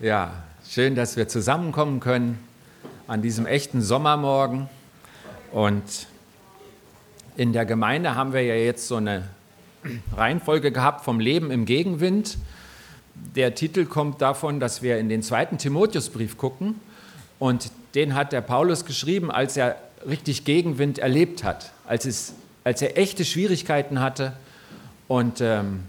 Ja, schön, dass wir zusammenkommen können an diesem echten Sommermorgen. Und in der Gemeinde haben wir ja jetzt so eine Reihenfolge gehabt vom Leben im Gegenwind. Der Titel kommt davon, dass wir in den zweiten Timotheusbrief gucken. Und den hat der Paulus geschrieben, als er richtig Gegenwind erlebt hat, als, es, als er echte Schwierigkeiten hatte. Und ähm,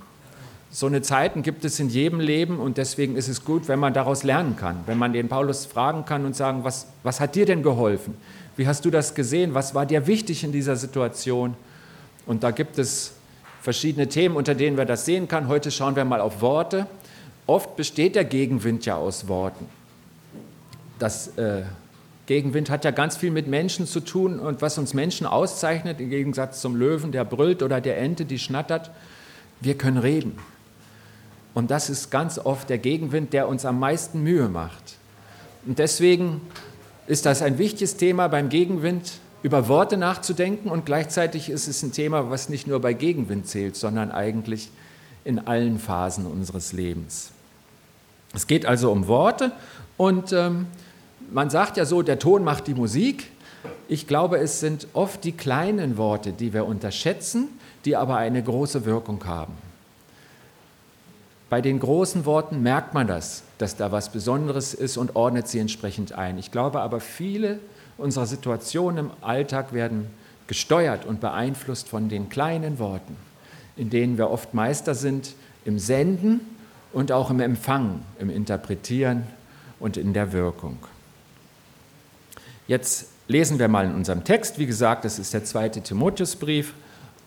so eine Zeiten gibt es in jedem Leben und deswegen ist es gut, wenn man daraus lernen kann, wenn man den Paulus fragen kann und sagen, was, was hat dir denn geholfen? Wie hast du das gesehen? Was war dir wichtig in dieser Situation? Und da gibt es verschiedene Themen, unter denen wir das sehen können. Heute schauen wir mal auf Worte. Oft besteht der Gegenwind ja aus Worten. Das äh, Gegenwind hat ja ganz viel mit Menschen zu tun und was uns Menschen auszeichnet, im Gegensatz zum Löwen, der brüllt oder der Ente, die schnattert, wir können reden. Und das ist ganz oft der Gegenwind, der uns am meisten Mühe macht. Und deswegen ist das ein wichtiges Thema beim Gegenwind, über Worte nachzudenken. Und gleichzeitig ist es ein Thema, was nicht nur bei Gegenwind zählt, sondern eigentlich in allen Phasen unseres Lebens. Es geht also um Worte und ähm, man sagt ja so, der Ton macht die Musik. Ich glaube, es sind oft die kleinen Worte, die wir unterschätzen, die aber eine große Wirkung haben. Bei den großen Worten merkt man das, dass da was Besonderes ist und ordnet sie entsprechend ein. Ich glaube aber, viele unserer Situationen im Alltag werden gesteuert und beeinflusst von den kleinen Worten, in denen wir oft Meister sind im Senden und auch im Empfangen, im Interpretieren und in der Wirkung. Jetzt lesen wir mal in unserem Text. Wie gesagt, das ist der zweite Timotheusbrief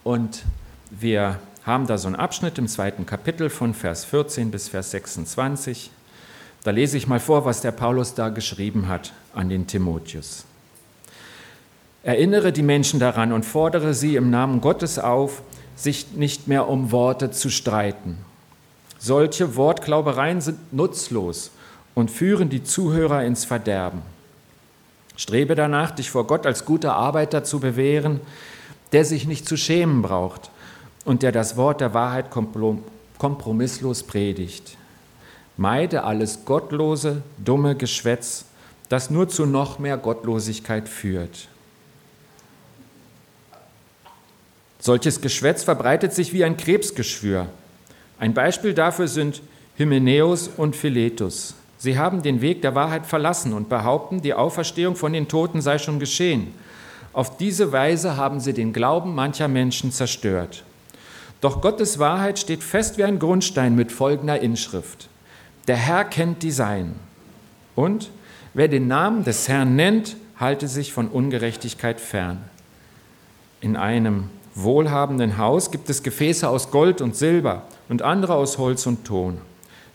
und wir haben da so einen Abschnitt im zweiten Kapitel von Vers 14 bis Vers 26. Da lese ich mal vor, was der Paulus da geschrieben hat an den Timotheus. Erinnere die Menschen daran und fordere sie im Namen Gottes auf, sich nicht mehr um Worte zu streiten. Solche Wortglaubereien sind nutzlos und führen die Zuhörer ins Verderben. Strebe danach, dich vor Gott als guter Arbeiter zu bewähren, der sich nicht zu schämen braucht und der das Wort der Wahrheit kompromisslos predigt. Meide alles gottlose, dumme Geschwätz, das nur zu noch mehr Gottlosigkeit führt. Solches Geschwätz verbreitet sich wie ein Krebsgeschwür. Ein Beispiel dafür sind Hymenäus und Philetus. Sie haben den Weg der Wahrheit verlassen und behaupten, die Auferstehung von den Toten sei schon geschehen. Auf diese Weise haben sie den Glauben mancher Menschen zerstört. Doch Gottes Wahrheit steht fest wie ein Grundstein mit folgender Inschrift. Der Herr kennt die Sein. Und wer den Namen des Herrn nennt, halte sich von Ungerechtigkeit fern. In einem wohlhabenden Haus gibt es Gefäße aus Gold und Silber und andere aus Holz und Ton.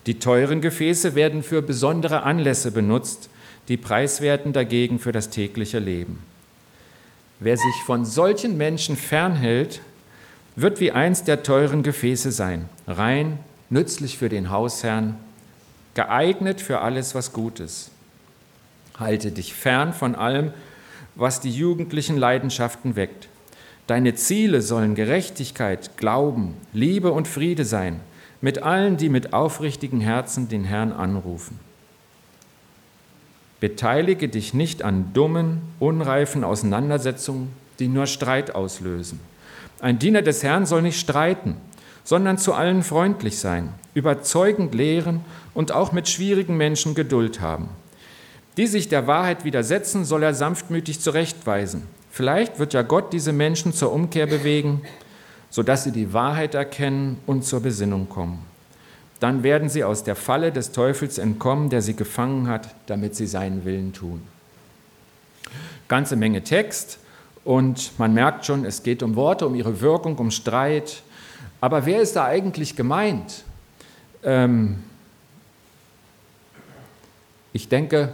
Die teuren Gefäße werden für besondere Anlässe benutzt, die preiswerten dagegen für das tägliche Leben. Wer sich von solchen Menschen fernhält, wird wie eins der teuren Gefäße sein, rein, nützlich für den Hausherrn, geeignet für alles, was gut ist. Halte dich fern von allem, was die jugendlichen Leidenschaften weckt. Deine Ziele sollen Gerechtigkeit, Glauben, Liebe und Friede sein, mit allen, die mit aufrichtigen Herzen den Herrn anrufen. Beteilige dich nicht an dummen, unreifen Auseinandersetzungen, die nur Streit auslösen. Ein Diener des Herrn soll nicht streiten, sondern zu allen freundlich sein, überzeugend lehren und auch mit schwierigen Menschen Geduld haben. Die sich der Wahrheit widersetzen, soll er sanftmütig zurechtweisen. Vielleicht wird ja Gott diese Menschen zur Umkehr bewegen, sodass sie die Wahrheit erkennen und zur Besinnung kommen. Dann werden sie aus der Falle des Teufels entkommen, der sie gefangen hat, damit sie seinen Willen tun. Ganze Menge Text, und man merkt schon, es geht um Worte, um ihre Wirkung, um Streit. Aber wer ist da eigentlich gemeint? Ähm ich denke,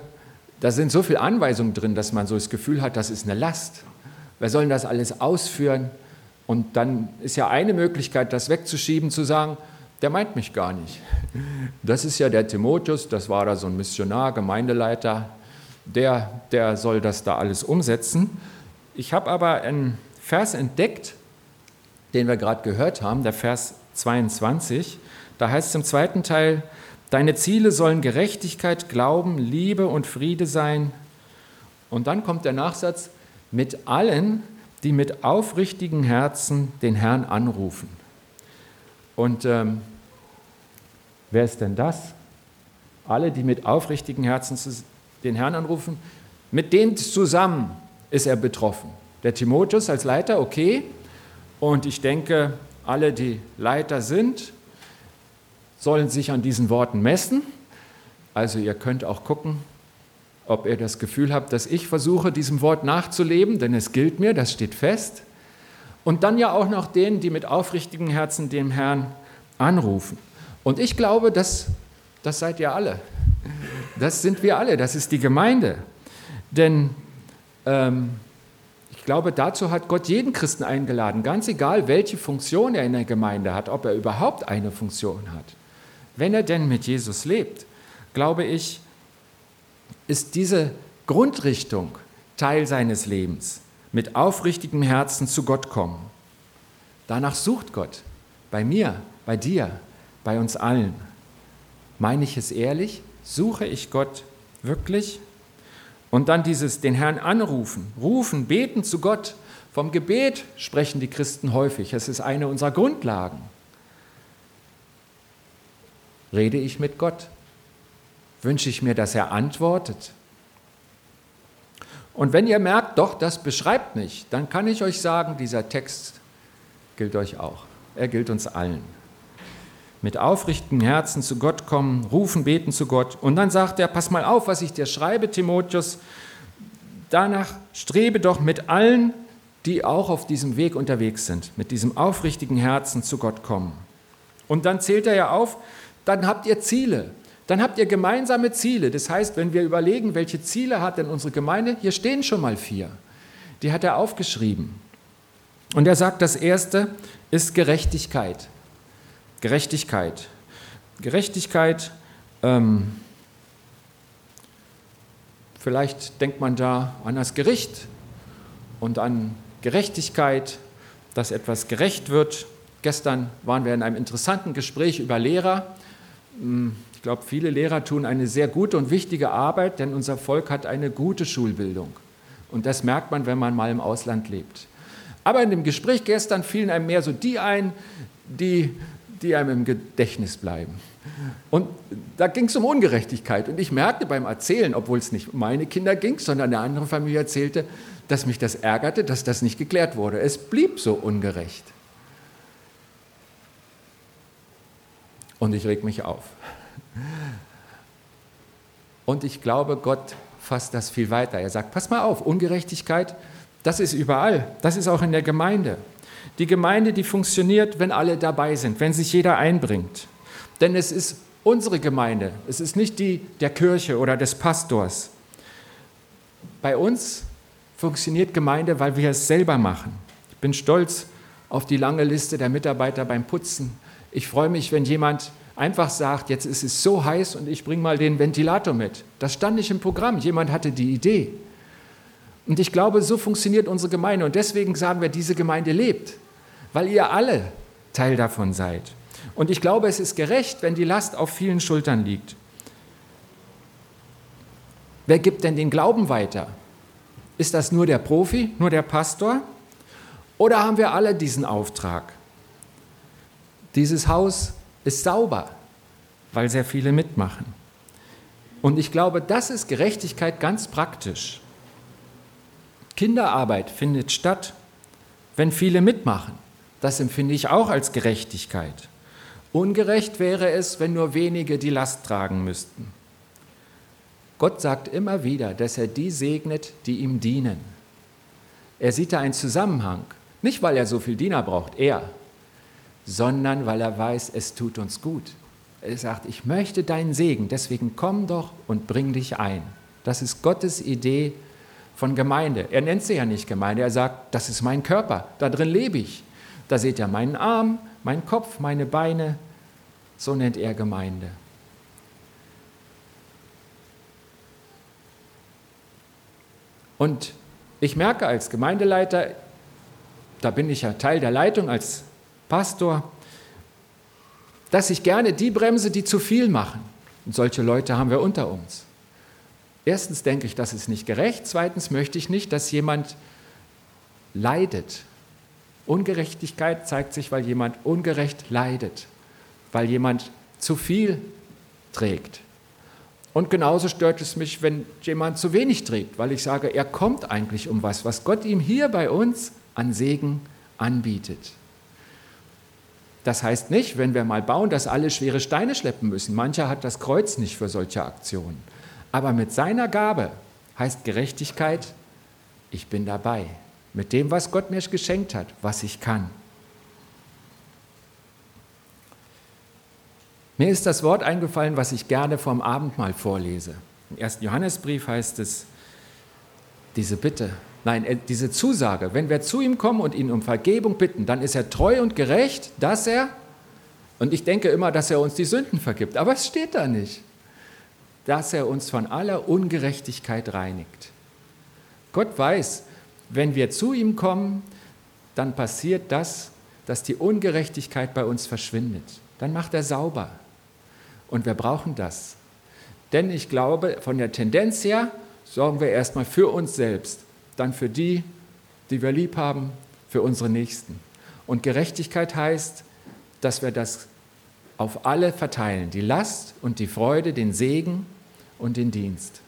da sind so viele Anweisungen drin, dass man so das Gefühl hat, das ist eine Last. Wer soll das alles ausführen? Und dann ist ja eine Möglichkeit, das wegzuschieben, zu sagen, der meint mich gar nicht. Das ist ja der Timotheus, das war da so ein Missionar, Gemeindeleiter, der, der soll das da alles umsetzen. Ich habe aber einen Vers entdeckt, den wir gerade gehört haben, der Vers 22. Da heißt es im zweiten Teil, Deine Ziele sollen Gerechtigkeit, Glauben, Liebe und Friede sein. Und dann kommt der Nachsatz, mit allen, die mit aufrichtigen Herzen den Herrn anrufen. Und ähm, wer ist denn das? Alle, die mit aufrichtigen Herzen den Herrn anrufen, mit denen zusammen ist er betroffen. Der Timotheus als Leiter, okay. Und ich denke, alle, die Leiter sind, sollen sich an diesen Worten messen. Also ihr könnt auch gucken, ob ihr das Gefühl habt, dass ich versuche, diesem Wort nachzuleben, denn es gilt mir, das steht fest. Und dann ja auch noch denen, die mit aufrichtigem Herzen dem Herrn anrufen. Und ich glaube, das, das seid ihr alle. Das sind wir alle, das ist die Gemeinde. Denn ähm, ich glaube, dazu hat Gott jeden Christen eingeladen, ganz egal, welche Funktion er in der Gemeinde hat, ob er überhaupt eine Funktion hat. Wenn er denn mit Jesus lebt, glaube ich, ist diese Grundrichtung Teil seines Lebens. Mit aufrichtigem Herzen zu Gott kommen. Danach sucht Gott. Bei mir, bei dir, bei uns allen. Meine ich es ehrlich? Suche ich Gott wirklich? Und dann dieses den Herrn anrufen, rufen, beten zu Gott. Vom Gebet sprechen die Christen häufig. Es ist eine unserer Grundlagen rede ich mit Gott? Wünsche ich mir, dass er antwortet? Und wenn ihr merkt, doch, das beschreibt mich, dann kann ich euch sagen, dieser Text gilt euch auch. Er gilt uns allen. Mit aufrichtigem Herzen zu Gott kommen, rufen, beten zu Gott. Und dann sagt er, pass mal auf, was ich dir schreibe, Timotheus. Danach strebe doch mit allen, die auch auf diesem Weg unterwegs sind, mit diesem aufrichtigen Herzen zu Gott kommen. Und dann zählt er ja auf, dann habt ihr Ziele. Dann habt ihr gemeinsame Ziele. Das heißt, wenn wir überlegen, welche Ziele hat denn unsere Gemeinde, hier stehen schon mal vier. Die hat er aufgeschrieben. Und er sagt, das erste ist Gerechtigkeit. Gerechtigkeit. Gerechtigkeit, ähm, vielleicht denkt man da an das Gericht und an Gerechtigkeit, dass etwas gerecht wird. Gestern waren wir in einem interessanten Gespräch über Lehrer hm, ich glaube, viele Lehrer tun eine sehr gute und wichtige Arbeit, denn unser Volk hat eine gute Schulbildung. Und das merkt man, wenn man mal im Ausland lebt. Aber in dem Gespräch gestern fielen einem mehr so die ein, die, die einem im Gedächtnis bleiben. Und da ging es um Ungerechtigkeit. Und ich merkte beim Erzählen, obwohl es nicht meine Kinder ging, sondern eine andere Familie erzählte, dass mich das ärgerte, dass das nicht geklärt wurde. Es blieb so ungerecht. und ich reg mich auf. Und ich glaube, Gott fasst das viel weiter. Er sagt, pass mal auf, Ungerechtigkeit, das ist überall, das ist auch in der Gemeinde. Die Gemeinde, die funktioniert, wenn alle dabei sind, wenn sich jeder einbringt. Denn es ist unsere Gemeinde, es ist nicht die der Kirche oder des Pastors. Bei uns funktioniert Gemeinde, weil wir es selber machen. Ich bin stolz auf die lange Liste der Mitarbeiter beim Putzen, ich freue mich, wenn jemand einfach sagt, jetzt ist es so heiß und ich bringe mal den Ventilator mit. Das stand nicht im Programm, jemand hatte die Idee. Und ich glaube, so funktioniert unsere Gemeinde. Und deswegen sagen wir, diese Gemeinde lebt, weil ihr alle Teil davon seid. Und ich glaube, es ist gerecht, wenn die Last auf vielen Schultern liegt. Wer gibt denn den Glauben weiter? Ist das nur der Profi, nur der Pastor? Oder haben wir alle diesen Auftrag? Dieses Haus ist sauber, weil sehr viele mitmachen. Und ich glaube, das ist Gerechtigkeit ganz praktisch. Kinderarbeit findet statt, wenn viele mitmachen. Das empfinde ich auch als Gerechtigkeit. Ungerecht wäre es, wenn nur wenige die Last tragen müssten. Gott sagt immer wieder, dass er die segnet, die ihm dienen. Er sieht da einen Zusammenhang. Nicht, weil er so viel Diener braucht, er, sondern weil er weiß, es tut uns gut. Er sagt, ich möchte deinen Segen, deswegen komm doch und bring dich ein. Das ist Gottes Idee von Gemeinde. Er nennt sie ja nicht Gemeinde, er sagt, das ist mein Körper, da drin lebe ich. Da seht ihr meinen Arm, meinen Kopf, meine Beine. So nennt er Gemeinde. Und ich merke als Gemeindeleiter, da bin ich ja Teil der Leitung als Pastor, dass ich gerne die bremse, die zu viel machen. Und solche Leute haben wir unter uns. Erstens denke ich, das ist nicht gerecht. Zweitens möchte ich nicht, dass jemand leidet. Ungerechtigkeit zeigt sich, weil jemand ungerecht leidet, weil jemand zu viel trägt. Und genauso stört es mich, wenn jemand zu wenig trägt, weil ich sage, er kommt eigentlich um was, was Gott ihm hier bei uns an Segen anbietet. Das heißt nicht, wenn wir mal bauen, dass alle schwere Steine schleppen müssen. Mancher hat das Kreuz nicht für solche Aktionen. Aber mit seiner Gabe heißt Gerechtigkeit, ich bin dabei. Mit dem, was Gott mir geschenkt hat, was ich kann. Mir ist das Wort eingefallen, was ich gerne vom Abendmahl vorlese. Im ersten Johannesbrief heißt es, diese Bitte, nein, äh, diese Zusage, wenn wir zu ihm kommen und ihn um Vergebung bitten, dann ist er treu und gerecht, dass er, und ich denke immer, dass er uns die Sünden vergibt, aber es steht da nicht dass er uns von aller Ungerechtigkeit reinigt. Gott weiß, wenn wir zu ihm kommen, dann passiert das, dass die Ungerechtigkeit bei uns verschwindet. Dann macht er sauber. Und wir brauchen das. Denn ich glaube, von der Tendenz her sorgen wir erstmal für uns selbst, dann für die, die wir lieb haben, für unsere Nächsten. Und Gerechtigkeit heißt, dass wir das auf alle verteilen, die Last und die Freude, den Segen und den Dienst.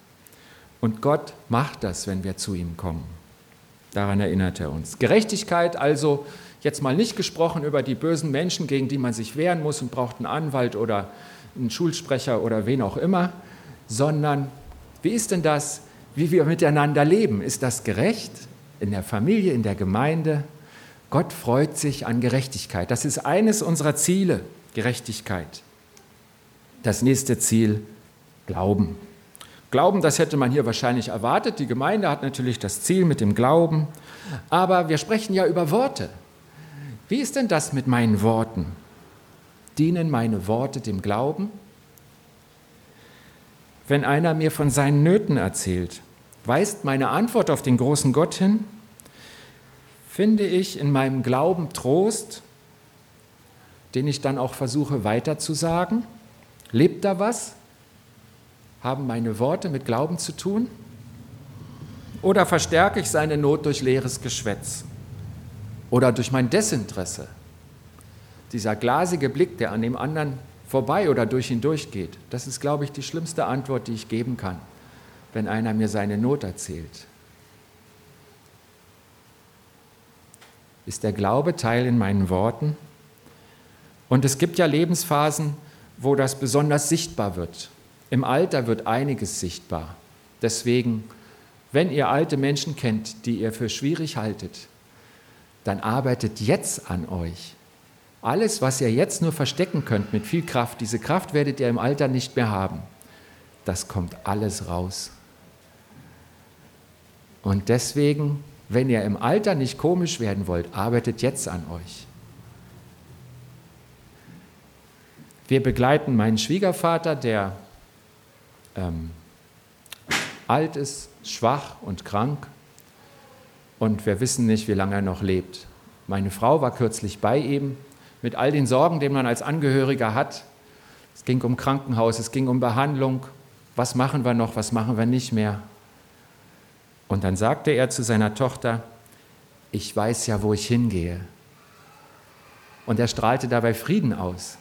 Und Gott macht das, wenn wir zu ihm kommen. Daran erinnert er uns. Gerechtigkeit also, jetzt mal nicht gesprochen über die bösen Menschen, gegen die man sich wehren muss und braucht einen Anwalt oder einen Schulsprecher oder wen auch immer, sondern wie ist denn das, wie wir miteinander leben? Ist das gerecht in der Familie, in der Gemeinde? Gott freut sich an Gerechtigkeit. Das ist eines unserer Ziele, Gerechtigkeit. Das nächste Ziel, Glauben. Glauben, das hätte man hier wahrscheinlich erwartet. Die Gemeinde hat natürlich das Ziel mit dem Glauben. Aber wir sprechen ja über Worte. Wie ist denn das mit meinen Worten? Dienen meine Worte dem Glauben? Wenn einer mir von seinen Nöten erzählt, weist meine Antwort auf den großen Gott hin? Finde ich in meinem Glauben Trost, den ich dann auch versuche weiterzusagen? Lebt da was? Haben meine Worte mit Glauben zu tun? Oder verstärke ich seine Not durch leeres Geschwätz? Oder durch mein Desinteresse? Dieser glasige Blick, der an dem anderen vorbei oder durch ihn durchgeht, das ist, glaube ich, die schlimmste Antwort, die ich geben kann, wenn einer mir seine Not erzählt. Ist der Glaube Teil in meinen Worten? Und es gibt ja Lebensphasen, wo das besonders sichtbar wird. Im Alter wird einiges sichtbar. Deswegen, wenn ihr alte Menschen kennt, die ihr für schwierig haltet, dann arbeitet jetzt an euch. Alles, was ihr jetzt nur verstecken könnt mit viel Kraft, diese Kraft werdet ihr im Alter nicht mehr haben. Das kommt alles raus. Und deswegen, wenn ihr im Alter nicht komisch werden wollt, arbeitet jetzt an euch. Wir begleiten meinen Schwiegervater, der ähm, alt ist, schwach und krank und wir wissen nicht, wie lange er noch lebt. Meine Frau war kürzlich bei ihm mit all den Sorgen, die man als Angehöriger hat. Es ging um Krankenhaus, es ging um Behandlung. Was machen wir noch, was machen wir nicht mehr? Und dann sagte er zu seiner Tochter, ich weiß ja, wo ich hingehe. Und er strahlte dabei Frieden aus.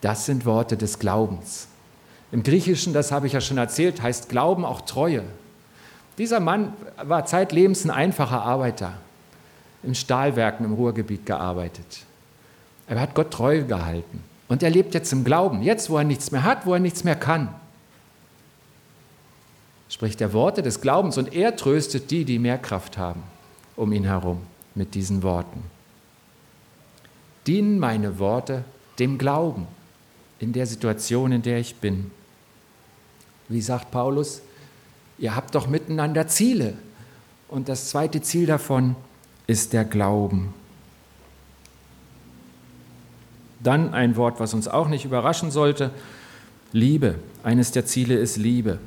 Das sind Worte des Glaubens. Im Griechischen, das habe ich ja schon erzählt, heißt Glauben auch Treue. Dieser Mann war zeitlebens ein einfacher Arbeiter, in Stahlwerken im Ruhrgebiet gearbeitet. Er hat Gott treu gehalten. Und er lebt jetzt im Glauben, jetzt wo er nichts mehr hat, wo er nichts mehr kann. Spricht er Worte des Glaubens und er tröstet die, die mehr Kraft haben um ihn herum mit diesen Worten. Dienen meine Worte dem Glauben in der Situation, in der ich bin. Wie sagt Paulus, ihr habt doch miteinander Ziele. Und das zweite Ziel davon ist der Glauben. Dann ein Wort, was uns auch nicht überraschen sollte, Liebe. Eines der Ziele ist Liebe.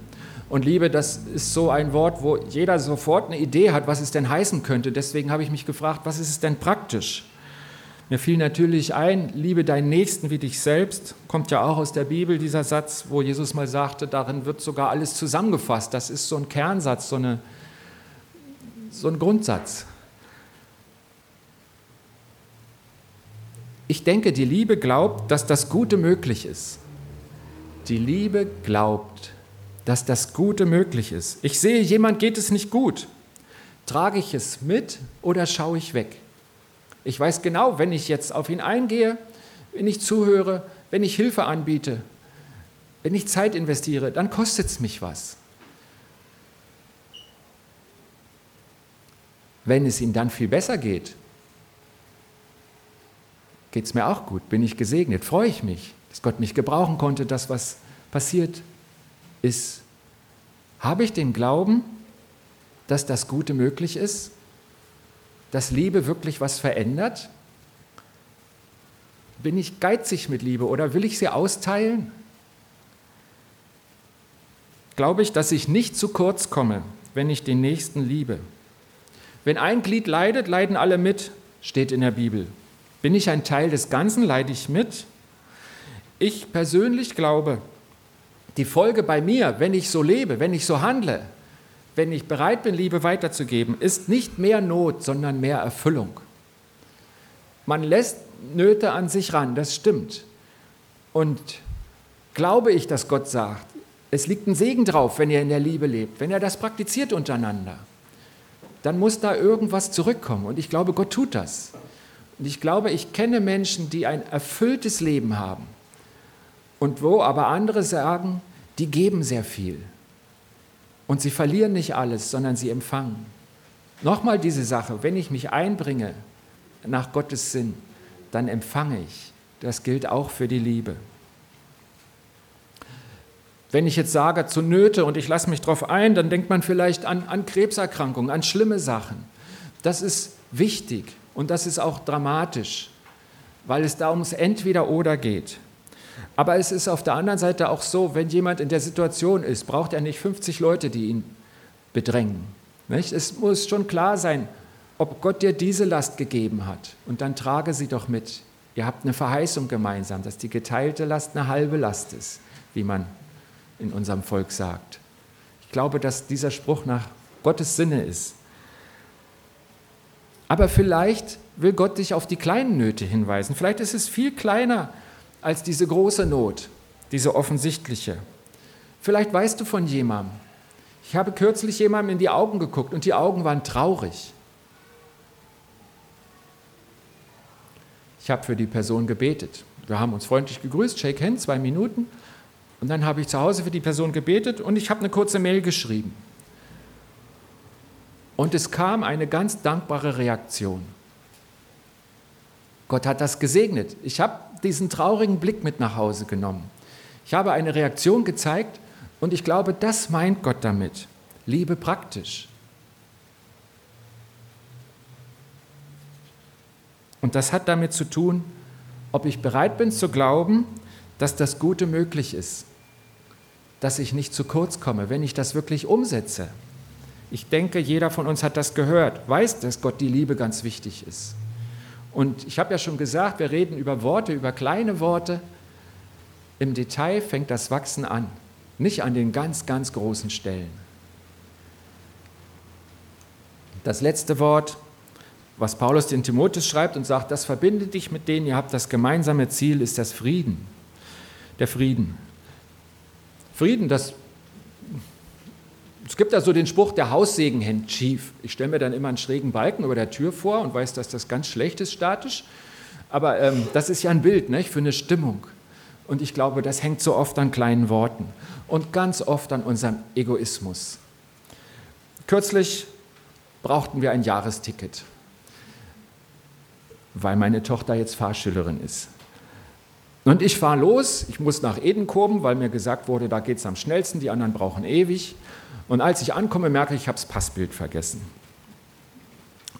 Und Liebe, das ist so ein Wort, wo jeder sofort eine Idee hat, was es denn heißen könnte. Deswegen habe ich mich gefragt, was ist es denn praktisch? Mir fiel natürlich ein, liebe deinen Nächsten wie dich selbst, kommt ja auch aus der Bibel dieser Satz, wo Jesus mal sagte, darin wird sogar alles zusammengefasst. Das ist so ein Kernsatz, so, eine, so ein Grundsatz. Ich denke, die Liebe glaubt, dass das Gute möglich ist. Die Liebe glaubt, dass das Gute möglich ist. Ich sehe, jemand geht es nicht gut. Trage ich es mit oder schaue ich weg? Ich weiß genau, wenn ich jetzt auf ihn eingehe, wenn ich zuhöre, wenn ich Hilfe anbiete, wenn ich Zeit investiere, dann kostet es mich was. Wenn es ihm dann viel besser geht, geht es mir auch gut, bin ich gesegnet, freue ich mich, dass Gott mich gebrauchen konnte, das, was passiert ist. Habe ich den Glauben, dass das Gute möglich ist? Dass Liebe wirklich was verändert? Bin ich geizig mit Liebe oder will ich sie austeilen? Glaube ich, dass ich nicht zu kurz komme, wenn ich den Nächsten liebe? Wenn ein Glied leidet, leiden alle mit, steht in der Bibel. Bin ich ein Teil des Ganzen, leide ich mit? Ich persönlich glaube, die Folge bei mir, wenn ich so lebe, wenn ich so handle, wenn ich bereit bin, Liebe weiterzugeben, ist nicht mehr Not, sondern mehr Erfüllung. Man lässt Nöte an sich ran, das stimmt. Und glaube ich, dass Gott sagt, es liegt ein Segen drauf, wenn ihr in der Liebe lebt, wenn ihr das praktiziert untereinander, dann muss da irgendwas zurückkommen. Und ich glaube, Gott tut das. Und ich glaube, ich kenne Menschen, die ein erfülltes Leben haben. Und wo aber andere sagen, die geben sehr viel. Und sie verlieren nicht alles, sondern sie empfangen. Nochmal diese Sache, wenn ich mich einbringe nach Gottes Sinn, dann empfange ich. Das gilt auch für die Liebe. Wenn ich jetzt sage zu Nöte und ich lasse mich darauf ein, dann denkt man vielleicht an, an Krebserkrankungen, an schlimme Sachen. Das ist wichtig und das ist auch dramatisch, weil es da ums Entweder-Oder geht. Aber es ist auf der anderen Seite auch so, wenn jemand in der Situation ist, braucht er nicht 50 Leute, die ihn bedrängen. Nicht? Es muss schon klar sein, ob Gott dir diese Last gegeben hat. Und dann trage sie doch mit. Ihr habt eine Verheißung gemeinsam, dass die geteilte Last eine halbe Last ist, wie man in unserem Volk sagt. Ich glaube, dass dieser Spruch nach Gottes Sinne ist. Aber vielleicht will Gott dich auf die kleinen Nöte hinweisen. Vielleicht ist es viel kleiner als diese große Not, diese offensichtliche. Vielleicht weißt du von jemandem. Ich habe kürzlich jemandem in die Augen geguckt und die Augen waren traurig. Ich habe für die Person gebetet. Wir haben uns freundlich gegrüßt, Shake Hand, zwei Minuten. Und dann habe ich zu Hause für die Person gebetet und ich habe eine kurze Mail geschrieben. Und es kam eine ganz dankbare Reaktion. Gott hat das gesegnet. Ich habe diesen traurigen Blick mit nach Hause genommen. Ich habe eine Reaktion gezeigt und ich glaube, das meint Gott damit. Liebe praktisch. Und das hat damit zu tun, ob ich bereit bin zu glauben, dass das Gute möglich ist, dass ich nicht zu kurz komme, wenn ich das wirklich umsetze. Ich denke, jeder von uns hat das gehört, weiß, dass Gott die Liebe ganz wichtig ist. Und ich habe ja schon gesagt, wir reden über Worte, über kleine Worte. Im Detail fängt das Wachsen an, nicht an den ganz, ganz großen Stellen. Das letzte Wort, was Paulus den Timotheus schreibt und sagt, das verbindet dich mit denen, ihr habt das gemeinsame Ziel, ist das Frieden. Der Frieden. Frieden, das es gibt da so den Spruch, der Haussegen hängt schief. Ich stelle mir dann immer einen schrägen Balken über der Tür vor und weiß, dass das ganz schlecht ist statisch. Aber ähm, das ist ja ein Bild nicht, für eine Stimmung. Und ich glaube, das hängt so oft an kleinen Worten und ganz oft an unserem Egoismus. Kürzlich brauchten wir ein Jahresticket, weil meine Tochter jetzt Fahrschülerin ist. Und ich fahre los, ich muss nach Edenkoben, weil mir gesagt wurde, da geht es am schnellsten, die anderen brauchen ewig. Und als ich ankomme, merke ich, ich habe das Passbild vergessen.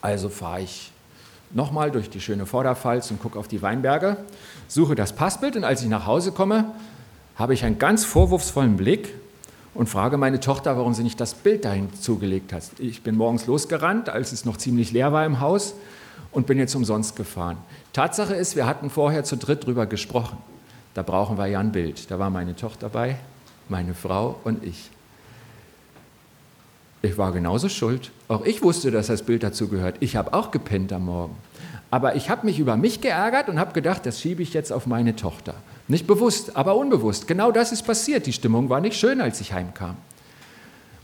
Also fahre ich nochmal durch die schöne Vorderpfalz und gucke auf die Weinberge, suche das Passbild und als ich nach Hause komme, habe ich einen ganz vorwurfsvollen Blick und frage meine Tochter, warum sie nicht das Bild dahin zugelegt hat. Ich bin morgens losgerannt, als es noch ziemlich leer war im Haus und bin jetzt umsonst gefahren. Tatsache ist, wir hatten vorher zu dritt drüber gesprochen. Da brauchen wir ja ein Bild. Da war meine Tochter dabei, meine Frau und ich. Ich war genauso schuld. Auch ich wusste, dass das Bild dazu gehört. Ich habe auch gepennt am Morgen. Aber ich habe mich über mich geärgert und habe gedacht, das schiebe ich jetzt auf meine Tochter. Nicht bewusst, aber unbewusst. Genau das ist passiert. Die Stimmung war nicht schön, als ich heimkam.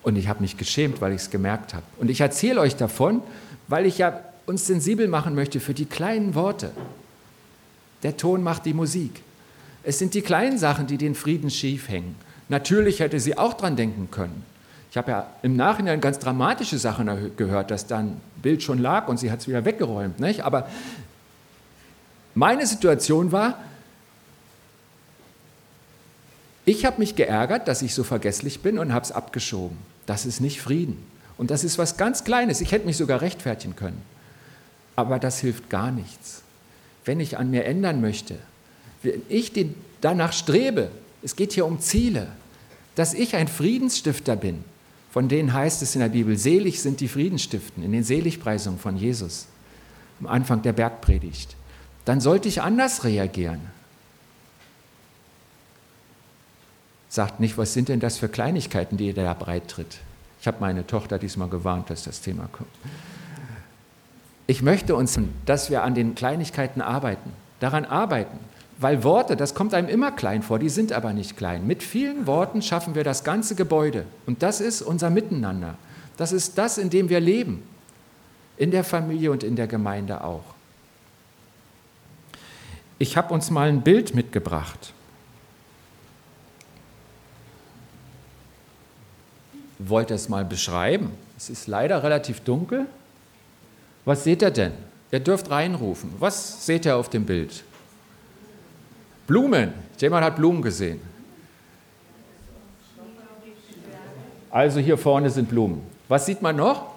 Und ich habe mich geschämt, weil ich es gemerkt habe. Und ich erzähle euch davon, weil ich ja uns sensibel machen möchte für die kleinen Worte. Der Ton macht die Musik. Es sind die kleinen Sachen, die den Frieden schief hängen. Natürlich hätte sie auch dran denken können. Ich habe ja im Nachhinein ganz dramatische Sachen gehört, dass dann Bild schon lag und sie hat es wieder weggeräumt. Nicht? Aber meine Situation war, ich habe mich geärgert, dass ich so vergesslich bin und habe es abgeschoben. Das ist nicht Frieden. Und das ist was ganz Kleines. Ich hätte mich sogar rechtfertigen können. Aber das hilft gar nichts. Wenn ich an mir ändern möchte, wenn ich danach strebe, es geht hier um Ziele, dass ich ein Friedensstifter bin, von denen heißt es in der Bibel, selig sind die Friedensstiften, in den Seligpreisungen von Jesus, am Anfang der Bergpredigt. Dann sollte ich anders reagieren. Sagt nicht, was sind denn das für Kleinigkeiten, die ihr da breit tritt. Ich habe meine Tochter diesmal gewarnt, dass das Thema kommt. Ich möchte uns, dass wir an den Kleinigkeiten arbeiten, daran arbeiten, weil Worte, das kommt einem immer klein vor, die sind aber nicht klein. Mit vielen Worten schaffen wir das ganze Gebäude. Und das ist unser Miteinander. Das ist das, in dem wir leben. In der Familie und in der Gemeinde auch. Ich habe uns mal ein Bild mitgebracht. Wollt ihr es mal beschreiben? Es ist leider relativ dunkel. Was seht ihr denn? Ihr dürft reinrufen. Was seht ihr auf dem Bild? Blumen. Jemand hat Blumen gesehen. Also hier vorne sind Blumen. Was sieht man noch?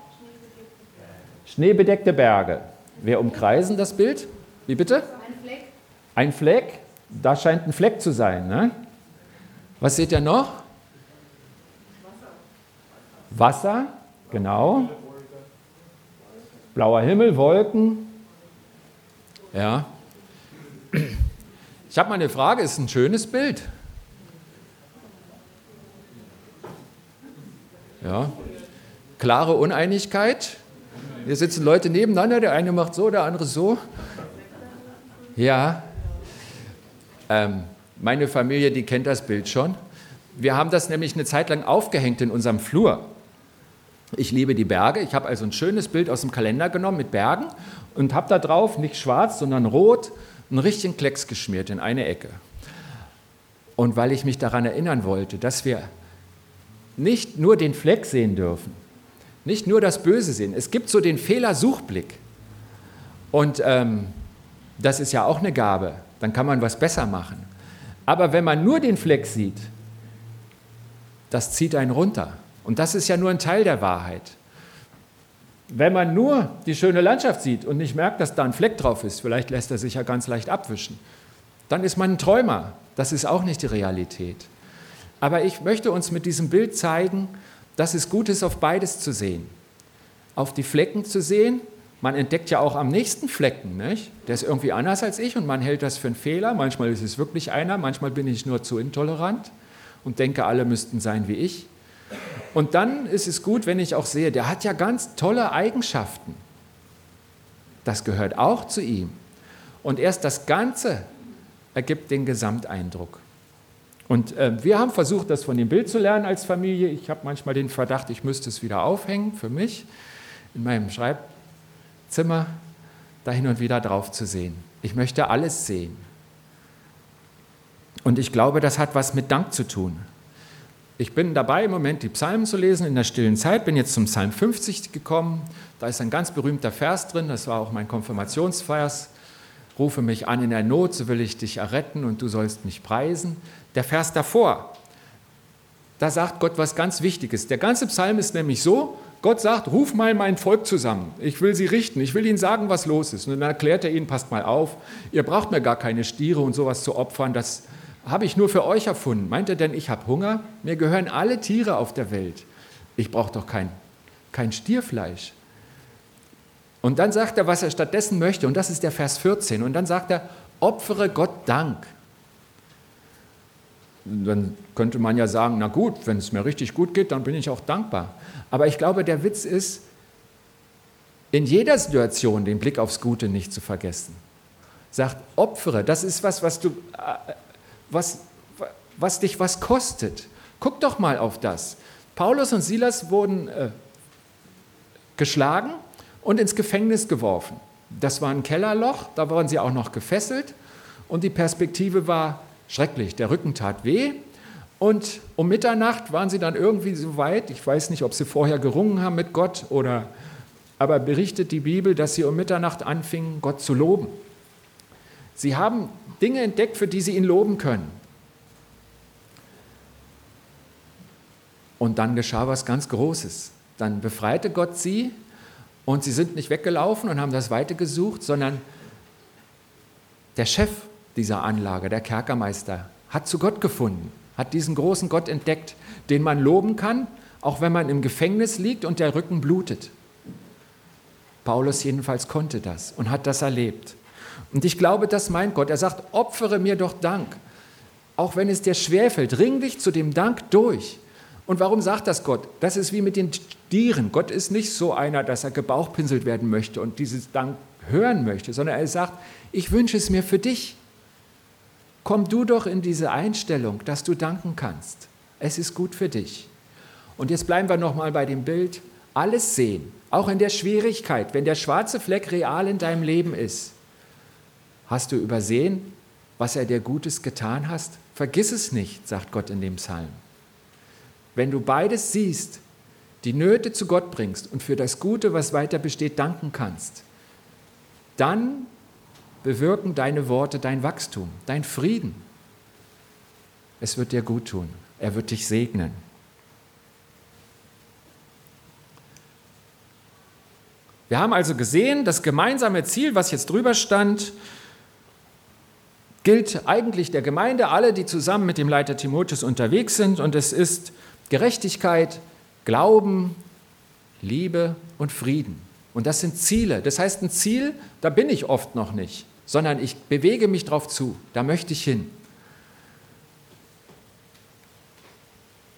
Schneebedeckte Berge. Wir umkreisen das Bild. Wie bitte? Ein Fleck. Ein Fleck. Da scheint ein Fleck zu sein. Ne? Was seht ihr noch? Wasser. Wasser, genau. Blauer Himmel, Wolken. Ja. Ich habe mal eine Frage, ist ein schönes Bild. Ja. Klare Uneinigkeit. Hier sitzen Leute nebeneinander, der eine macht so, der andere so. Ja. Ähm, meine Familie, die kennt das Bild schon. Wir haben das nämlich eine Zeit lang aufgehängt in unserem Flur. Ich liebe die Berge. Ich habe also ein schönes Bild aus dem Kalender genommen mit Bergen und habe da drauf nicht schwarz, sondern rot einen richtigen Klecks geschmiert in eine Ecke. Und weil ich mich daran erinnern wollte, dass wir nicht nur den Fleck sehen dürfen, nicht nur das Böse sehen. Es gibt so den Fehlersuchblick. Und ähm, das ist ja auch eine Gabe. Dann kann man was besser machen. Aber wenn man nur den Fleck sieht, das zieht einen runter. Und das ist ja nur ein Teil der Wahrheit. Wenn man nur die schöne Landschaft sieht und nicht merkt, dass da ein Fleck drauf ist, vielleicht lässt er sich ja ganz leicht abwischen, dann ist man ein Träumer. Das ist auch nicht die Realität. Aber ich möchte uns mit diesem Bild zeigen, dass es gut ist, auf beides zu sehen. Auf die Flecken zu sehen. Man entdeckt ja auch am nächsten Flecken, nicht? der ist irgendwie anders als ich und man hält das für einen Fehler. Manchmal ist es wirklich einer, manchmal bin ich nur zu intolerant und denke, alle müssten sein wie ich. Und dann ist es gut, wenn ich auch sehe, der hat ja ganz tolle Eigenschaften. Das gehört auch zu ihm. Und erst das Ganze ergibt den Gesamteindruck. Und äh, wir haben versucht, das von dem Bild zu lernen als Familie. Ich habe manchmal den Verdacht, ich müsste es wieder aufhängen für mich in meinem Schreibzimmer, da hin und wieder drauf zu sehen. Ich möchte alles sehen. Und ich glaube, das hat was mit Dank zu tun. Ich bin dabei, im Moment die Psalmen zu lesen in der stillen Zeit, bin jetzt zum Psalm 50 gekommen. Da ist ein ganz berühmter Vers drin, das war auch mein Konfirmationsvers. Rufe mich an in der Not, so will ich dich erretten und du sollst mich preisen. Der Vers davor, da sagt Gott was ganz Wichtiges. Der ganze Psalm ist nämlich so, Gott sagt, ruf mal mein Volk zusammen. Ich will sie richten. Ich will ihnen sagen, was los ist. Und dann erklärt er ihnen, passt mal auf, ihr braucht mir gar keine Stiere und sowas zu opfern. Das, habe ich nur für euch erfunden. Meint ihr denn, ich habe Hunger? Mir gehören alle Tiere auf der Welt. Ich brauche doch kein, kein Stierfleisch. Und dann sagt er, was er stattdessen möchte, und das ist der Vers 14. Und dann sagt er, opfere Gott Dank. Dann könnte man ja sagen, na gut, wenn es mir richtig gut geht, dann bin ich auch dankbar. Aber ich glaube, der Witz ist, in jeder Situation den Blick aufs Gute nicht zu vergessen. Sagt, opfere, das ist was, was, du, äh, was, was dich was kostet. Guck doch mal auf das. Paulus und Silas wurden äh, geschlagen und ins Gefängnis geworfen. Das war ein Kellerloch, da waren sie auch noch gefesselt und die Perspektive war schrecklich. Der Rücken tat weh und um Mitternacht waren sie dann irgendwie so weit, ich weiß nicht, ob sie vorher gerungen haben mit Gott oder, aber berichtet die Bibel, dass sie um Mitternacht anfingen, Gott zu loben. Sie haben Dinge entdeckt, für die sie ihn loben können. Und dann geschah was ganz Großes. Dann befreite Gott sie und sie sind nicht weggelaufen und haben das Weite gesucht, sondern der Chef dieser Anlage, der Kerkermeister, hat zu Gott gefunden, hat diesen großen Gott entdeckt, den man loben kann, auch wenn man im Gefängnis liegt und der Rücken blutet. Paulus jedenfalls konnte das und hat das erlebt. Und ich glaube, das meint Gott. Er sagt, opfere mir doch Dank. Auch wenn es dir schwerfällt, ring dich zu dem Dank durch. Und warum sagt das Gott? Das ist wie mit den Tieren. Gott ist nicht so einer, dass er gebauchpinselt werden möchte und dieses Dank hören möchte, sondern er sagt, ich wünsche es mir für dich. Komm du doch in diese Einstellung, dass du danken kannst. Es ist gut für dich. Und jetzt bleiben wir nochmal bei dem Bild. Alles sehen, auch in der Schwierigkeit, wenn der schwarze Fleck real in deinem Leben ist. Hast du übersehen, was er dir Gutes getan hast? Vergiss es nicht, sagt Gott in dem Psalm. Wenn du beides siehst, die Nöte zu Gott bringst und für das Gute, was weiter besteht, danken kannst, dann bewirken deine Worte dein Wachstum, dein Frieden. Es wird dir gut tun. Er wird dich segnen. Wir haben also gesehen, das gemeinsame Ziel, was jetzt drüber stand, gilt eigentlich der Gemeinde, alle, die zusammen mit dem Leiter Timotheus unterwegs sind. Und es ist Gerechtigkeit, Glauben, Liebe und Frieden. Und das sind Ziele. Das heißt, ein Ziel, da bin ich oft noch nicht, sondern ich bewege mich darauf zu. Da möchte ich hin.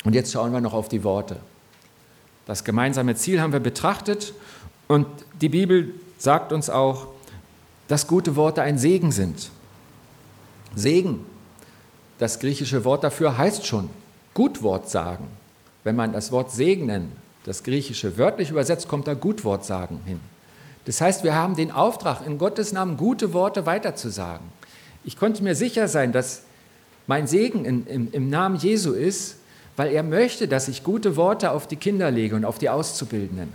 Und jetzt schauen wir noch auf die Worte. Das gemeinsame Ziel haben wir betrachtet und die Bibel sagt uns auch, dass gute Worte ein Segen sind. Segen, das griechische Wort dafür heißt schon Gutwort sagen. Wenn man das Wort segnen, das griechische wörtlich übersetzt, kommt da Gutwort sagen hin. Das heißt, wir haben den Auftrag, in Gottes Namen gute Worte weiterzusagen. Ich konnte mir sicher sein, dass mein Segen in, im, im Namen Jesu ist, weil er möchte, dass ich gute Worte auf die Kinder lege und auf die Auszubildenden.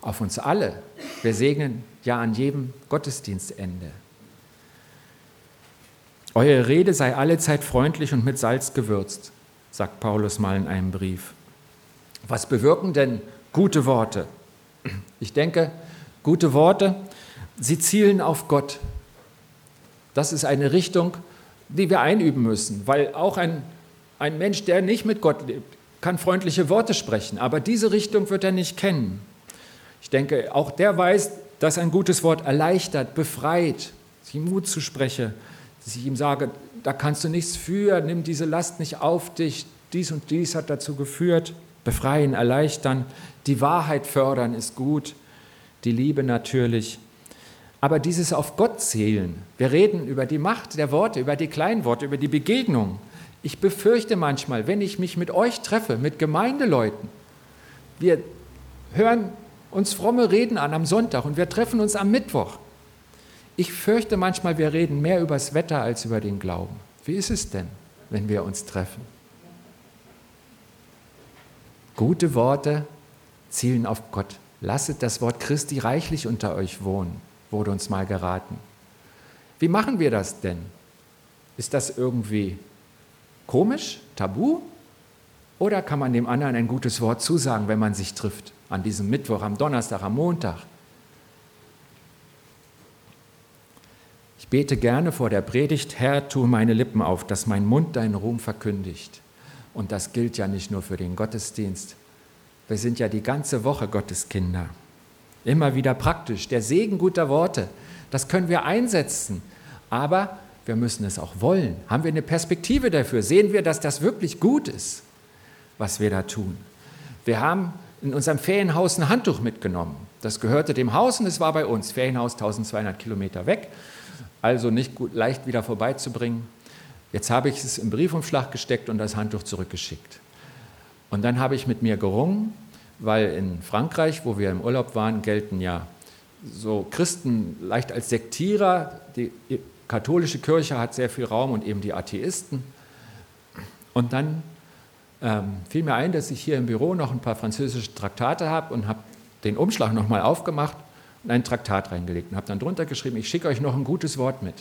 Auf uns alle. Wir segnen ja an jedem Gottesdienstende. Eure Rede sei allezeit freundlich und mit Salz gewürzt, sagt Paulus mal in einem Brief. Was bewirken denn gute Worte? Ich denke, gute Worte, sie zielen auf Gott. Das ist eine Richtung, die wir einüben müssen, weil auch ein, ein Mensch, der nicht mit Gott lebt, kann freundliche Worte sprechen, aber diese Richtung wird er nicht kennen. Ich denke, auch der weiß, dass ein gutes Wort erleichtert, befreit, sich Mut zu sprechen, dass ich ihm sage, da kannst du nichts für, nimm diese Last nicht auf dich, dies und dies hat dazu geführt. Befreien, erleichtern, die Wahrheit fördern ist gut, die Liebe natürlich. Aber dieses auf Gott zählen, wir reden über die Macht der Worte, über die kleinen Worte, über die Begegnung. Ich befürchte manchmal, wenn ich mich mit euch treffe, mit Gemeindeleuten, wir hören uns fromme Reden an am Sonntag und wir treffen uns am Mittwoch. Ich fürchte manchmal, wir reden mehr über das Wetter als über den Glauben. Wie ist es denn, wenn wir uns treffen? Gute Worte zielen auf Gott. Lasset das Wort Christi reichlich unter euch wohnen, wurde uns mal geraten. Wie machen wir das denn? Ist das irgendwie komisch, tabu? Oder kann man dem anderen ein gutes Wort zusagen, wenn man sich trifft? An diesem Mittwoch, am Donnerstag, am Montag? Ich bete gerne vor der Predigt, Herr, tue meine Lippen auf, dass mein Mund deinen Ruhm verkündigt. Und das gilt ja nicht nur für den Gottesdienst. Wir sind ja die ganze Woche Gottes Kinder. Immer wieder praktisch. Der Segen guter Worte, das können wir einsetzen. Aber wir müssen es auch wollen. Haben wir eine Perspektive dafür? Sehen wir, dass das wirklich gut ist, was wir da tun? Wir haben in unserem Ferienhaus ein Handtuch mitgenommen. Das gehörte dem Haus und es war bei uns. Ferienhaus 1200 Kilometer weg, also nicht gut, leicht wieder vorbeizubringen. Jetzt habe ich es im Briefumschlag gesteckt und das Handtuch zurückgeschickt. Und dann habe ich mit mir gerungen, weil in Frankreich, wo wir im Urlaub waren, gelten ja so Christen leicht als Sektierer. Die katholische Kirche hat sehr viel Raum und eben die Atheisten. Und dann ähm, fiel mir ein, dass ich hier im Büro noch ein paar französische Traktate habe und habe den Umschlag nochmal aufgemacht und ein Traktat reingelegt und habe dann drunter geschrieben, ich schicke euch noch ein gutes Wort mit.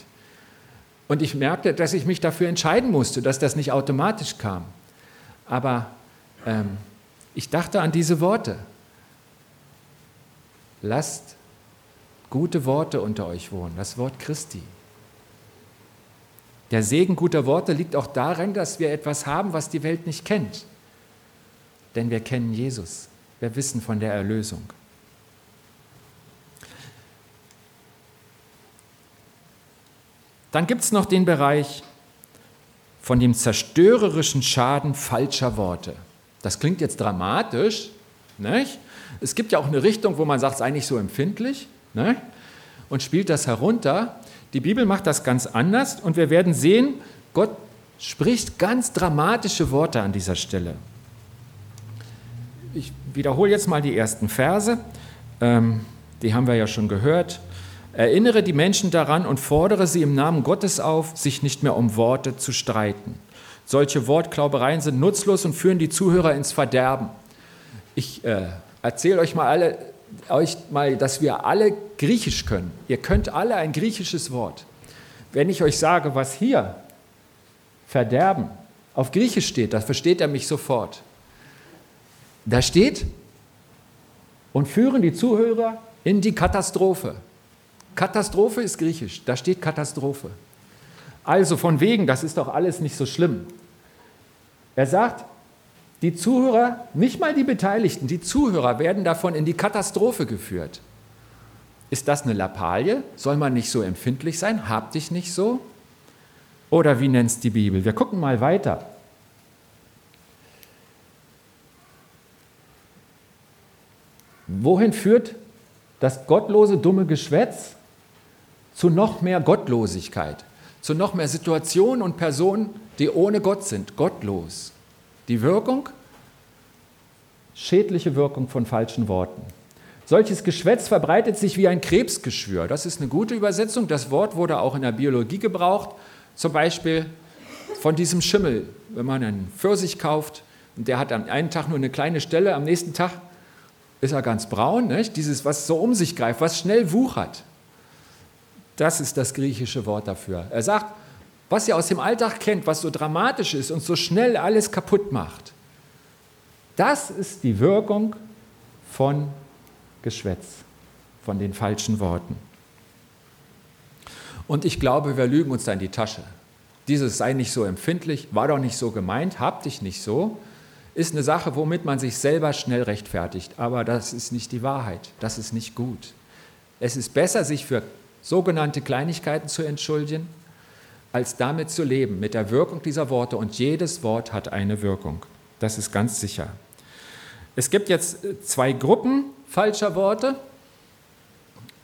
Und ich merkte, dass ich mich dafür entscheiden musste, dass das nicht automatisch kam. Aber ähm, ich dachte an diese Worte. Lasst gute Worte unter euch wohnen, das Wort Christi. Der Segen guter Worte liegt auch darin, dass wir etwas haben, was die Welt nicht kennt. Denn wir kennen Jesus. Wir wissen von der Erlösung. Dann gibt es noch den Bereich von dem zerstörerischen Schaden falscher Worte. Das klingt jetzt dramatisch, nicht? Es gibt ja auch eine Richtung, wo man sagt, es ist eigentlich so empfindlich nicht? und spielt das herunter. Die Bibel macht das ganz anders und wir werden sehen, Gott spricht ganz dramatische Worte an dieser Stelle. Ich wiederhole jetzt mal die ersten Verse, ähm, die haben wir ja schon gehört. Erinnere die Menschen daran und fordere sie im Namen Gottes auf, sich nicht mehr um Worte zu streiten. Solche Wortklaubereien sind nutzlos und führen die Zuhörer ins Verderben. Ich äh, erzähle euch mal alle euch mal, dass wir alle Griechisch können. Ihr könnt alle ein griechisches Wort. Wenn ich euch sage, was hier Verderben auf Griechisch steht, da versteht er mich sofort. Da steht, und führen die Zuhörer in die Katastrophe. Katastrophe ist griechisch, da steht Katastrophe. Also von wegen, das ist doch alles nicht so schlimm. Er sagt, die Zuhörer, nicht mal die Beteiligten, die Zuhörer werden davon in die Katastrophe geführt. Ist das eine Lappalie? Soll man nicht so empfindlich sein? Hab dich nicht so? Oder wie nennt es die Bibel? Wir gucken mal weiter. Wohin führt das gottlose, dumme Geschwätz? Zu noch mehr Gottlosigkeit, zu noch mehr Situationen und Personen, die ohne Gott sind, gottlos. Die Wirkung? Schädliche Wirkung von falschen Worten. Solches Geschwätz verbreitet sich wie ein Krebsgeschwür. Das ist eine gute Übersetzung. Das Wort wurde auch in der Biologie gebraucht. Zum Beispiel von diesem Schimmel. Wenn man einen Pfirsich kauft und der hat am einen Tag nur eine kleine Stelle, am nächsten Tag ist er ganz braun. Nicht? Dieses, was so um sich greift, was schnell wuchert. Das ist das griechische Wort dafür. Er sagt, was ihr aus dem Alltag kennt, was so dramatisch ist und so schnell alles kaputt macht. Das ist die Wirkung von Geschwätz, von den falschen Worten. Und ich glaube, wir lügen uns da in die Tasche. Dieses sei nicht so empfindlich, war doch nicht so gemeint, hab dich nicht so, ist eine Sache, womit man sich selber schnell rechtfertigt. Aber das ist nicht die Wahrheit. Das ist nicht gut. Es ist besser, sich für sogenannte Kleinigkeiten zu entschuldigen, als damit zu leben, mit der Wirkung dieser Worte. Und jedes Wort hat eine Wirkung. Das ist ganz sicher. Es gibt jetzt zwei Gruppen falscher Worte.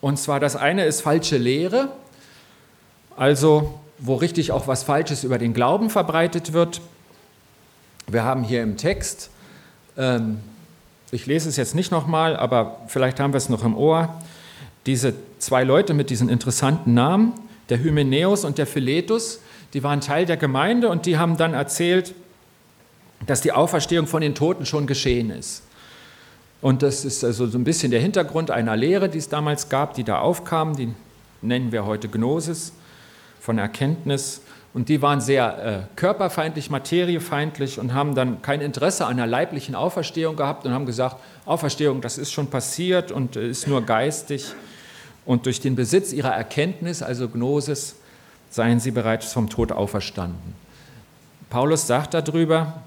Und zwar das eine ist falsche Lehre, also wo richtig auch was Falsches über den Glauben verbreitet wird. Wir haben hier im Text, ähm, ich lese es jetzt nicht nochmal, aber vielleicht haben wir es noch im Ohr, diese zwei Leute mit diesen interessanten Namen, der Hymenäus und der Philetus, die waren Teil der Gemeinde und die haben dann erzählt, dass die Auferstehung von den Toten schon geschehen ist. Und das ist also so ein bisschen der Hintergrund einer Lehre, die es damals gab, die da aufkam, die nennen wir heute Gnosis von Erkenntnis. Und die waren sehr äh, körperfeindlich, materiefeindlich und haben dann kein Interesse an einer leiblichen Auferstehung gehabt und haben gesagt, Auferstehung, das ist schon passiert und äh, ist nur geistig. Und durch den Besitz ihrer Erkenntnis, also Gnosis, seien sie bereits vom Tod auferstanden. Paulus sagt darüber,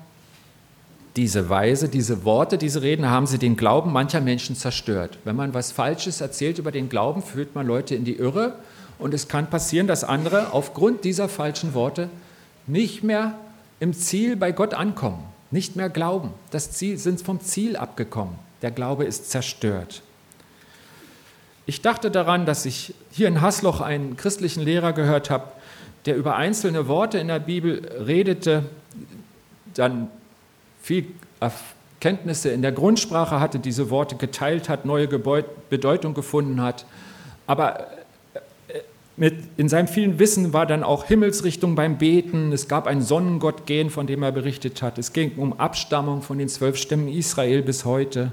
diese Weise, diese Worte, diese Reden haben sie den Glauben mancher Menschen zerstört. Wenn man was Falsches erzählt über den Glauben, führt man Leute in die Irre und es kann passieren, dass andere aufgrund dieser falschen Worte nicht mehr im Ziel bei Gott ankommen, nicht mehr glauben. Das Ziel sind vom Ziel abgekommen. Der Glaube ist zerstört. Ich dachte daran, dass ich hier in Hasloch einen christlichen Lehrer gehört habe, der über einzelne Worte in der Bibel redete, dann viel Kenntnisse in der Grundsprache hatte, diese Worte geteilt hat, neue Bedeutung gefunden hat. Aber äh, mit, in seinem vielen Wissen war dann auch Himmelsrichtung beim Beten. Es gab ein Sonnengottgehen, von dem er berichtet hat. Es ging um Abstammung von den zwölf Stämmen Israel bis heute.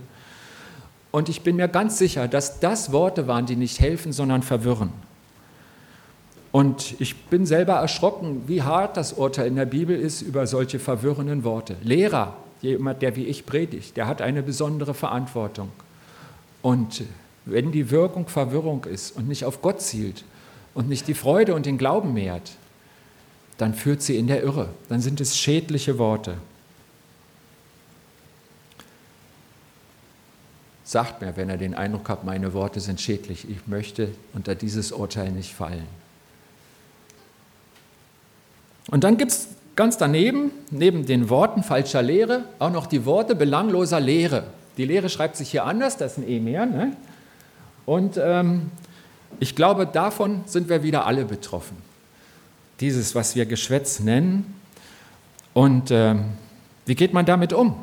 Und ich bin mir ganz sicher, dass das Worte waren, die nicht helfen, sondern verwirren. Und ich bin selber erschrocken, wie hart das Urteil in der Bibel ist über solche verwirrenden Worte. Lehrer, jemand, der wie ich predigt, der hat eine besondere Verantwortung. Und wenn die Wirkung Verwirrung ist und nicht auf Gott zielt und nicht die Freude und den Glauben mehrt, dann führt sie in der Irre. Dann sind es schädliche Worte. Sagt mir, wenn ihr den Eindruck habt, meine Worte sind schädlich. Ich möchte unter dieses Urteil nicht fallen. Und dann gibt es ganz daneben, neben den Worten falscher Lehre, auch noch die Worte belangloser Lehre. Die Lehre schreibt sich hier anders, das ist ein E mehr. Ne? Und ähm, ich glaube, davon sind wir wieder alle betroffen. Dieses, was wir Geschwätz nennen. Und ähm, wie geht man damit um?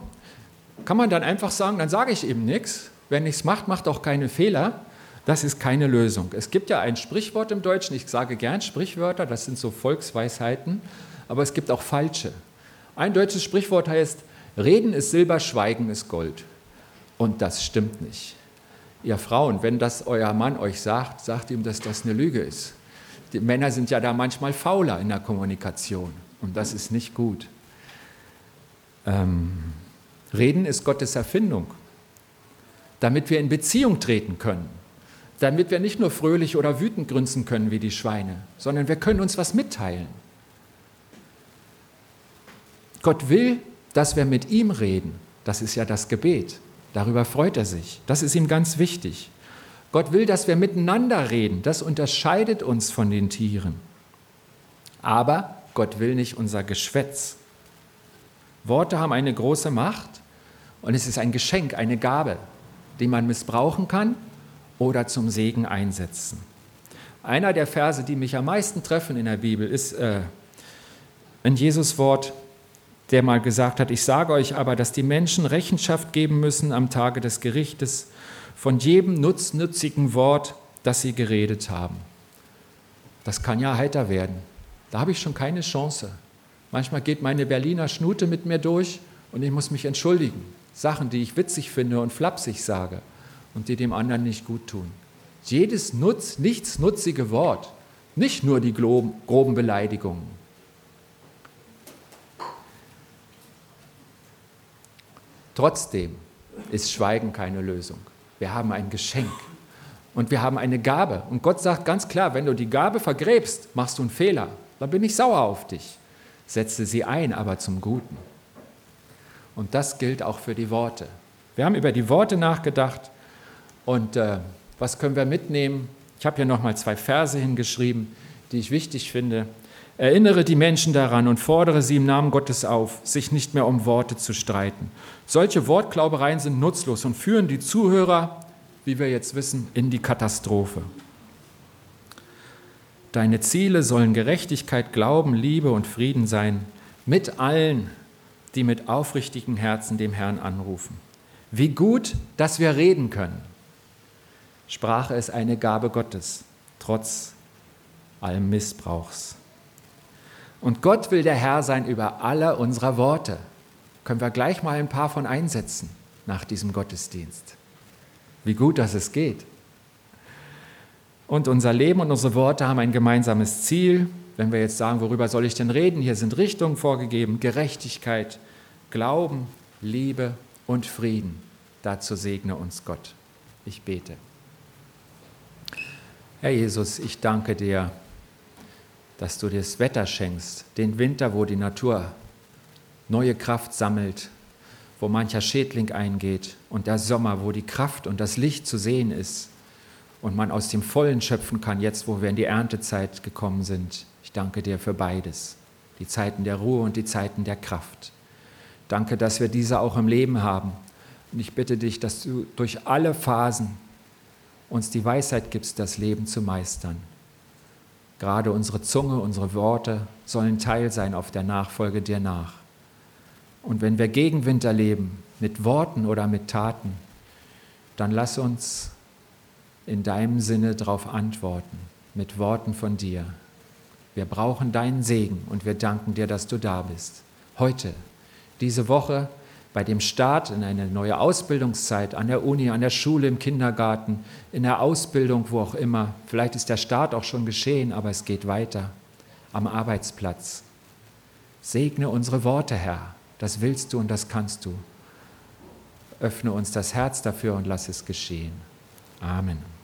Kann man dann einfach sagen, dann sage ich eben nichts. Wer nichts macht, macht auch keine Fehler. Das ist keine Lösung. Es gibt ja ein Sprichwort im Deutschen, ich sage gern Sprichwörter, das sind so Volksweisheiten, aber es gibt auch falsche. Ein deutsches Sprichwort heißt, Reden ist Silber, Schweigen ist Gold. Und das stimmt nicht. Ihr Frauen, wenn das euer Mann euch sagt, sagt ihm, dass das eine Lüge ist. Die Männer sind ja da manchmal fauler in der Kommunikation und das ist nicht gut. Ähm, Reden ist Gottes Erfindung, damit wir in Beziehung treten können damit wir nicht nur fröhlich oder wütend grünzen können wie die Schweine, sondern wir können uns was mitteilen. Gott will, dass wir mit ihm reden. Das ist ja das Gebet. Darüber freut er sich. Das ist ihm ganz wichtig. Gott will, dass wir miteinander reden. Das unterscheidet uns von den Tieren. Aber Gott will nicht unser Geschwätz. Worte haben eine große Macht und es ist ein Geschenk, eine Gabe, die man missbrauchen kann oder zum Segen einsetzen. Einer der Verse, die mich am meisten treffen in der Bibel, ist äh, ein Jesus-Wort, der mal gesagt hat, ich sage euch aber, dass die Menschen Rechenschaft geben müssen am Tage des Gerichtes von jedem nutznützigen Wort, das sie geredet haben. Das kann ja heiter werden. Da habe ich schon keine Chance. Manchmal geht meine Berliner Schnute mit mir durch und ich muss mich entschuldigen. Sachen, die ich witzig finde und flapsig sage und die dem anderen nicht gut tun. Jedes Nutz, nichtsnutzige Wort, nicht nur die groben Beleidigungen. Trotzdem ist Schweigen keine Lösung. Wir haben ein Geschenk und wir haben eine Gabe. Und Gott sagt ganz klar, wenn du die Gabe vergräbst, machst du einen Fehler. Dann bin ich sauer auf dich. Setze sie ein, aber zum Guten. Und das gilt auch für die Worte. Wir haben über die Worte nachgedacht und äh, was können wir mitnehmen? Ich habe hier nochmal zwei Verse hingeschrieben, die ich wichtig finde. Erinnere die Menschen daran und fordere sie im Namen Gottes auf, sich nicht mehr um Worte zu streiten. Solche Wortglaubereien sind nutzlos und führen die Zuhörer, wie wir jetzt wissen, in die Katastrophe. Deine Ziele sollen Gerechtigkeit, Glauben, Liebe und Frieden sein, mit allen, die mit aufrichtigem Herzen dem Herrn anrufen. Wie gut, dass wir reden können. Sprache ist eine Gabe Gottes, trotz allem Missbrauchs. Und Gott will der Herr sein über alle unserer Worte. Können wir gleich mal ein paar von einsetzen nach diesem Gottesdienst. Wie gut, dass es geht. Und unser Leben und unsere Worte haben ein gemeinsames Ziel. Wenn wir jetzt sagen, worüber soll ich denn reden? Hier sind Richtungen vorgegeben, Gerechtigkeit, Glauben, Liebe und Frieden. Dazu segne uns Gott. Ich bete. Herr Jesus, ich danke dir, dass du dir das Wetter schenkst, den Winter, wo die Natur neue Kraft sammelt, wo mancher Schädling eingeht und der Sommer, wo die Kraft und das Licht zu sehen ist und man aus dem Vollen schöpfen kann, jetzt wo wir in die Erntezeit gekommen sind. Ich danke dir für beides, die Zeiten der Ruhe und die Zeiten der Kraft. Danke, dass wir diese auch im Leben haben. Und ich bitte dich, dass du durch alle Phasen uns die Weisheit gibst, das Leben zu meistern. Gerade unsere Zunge, unsere Worte sollen Teil sein auf der Nachfolge dir nach. Und wenn wir Gegenwind erleben, mit Worten oder mit Taten, dann lass uns in deinem Sinne darauf antworten, mit Worten von dir. Wir brauchen deinen Segen und wir danken dir, dass du da bist. Heute, diese Woche, bei dem Start in eine neue Ausbildungszeit an der Uni, an der Schule, im Kindergarten, in der Ausbildung, wo auch immer. Vielleicht ist der Start auch schon geschehen, aber es geht weiter am Arbeitsplatz. Segne unsere Worte, Herr. Das willst du und das kannst du. Öffne uns das Herz dafür und lass es geschehen. Amen.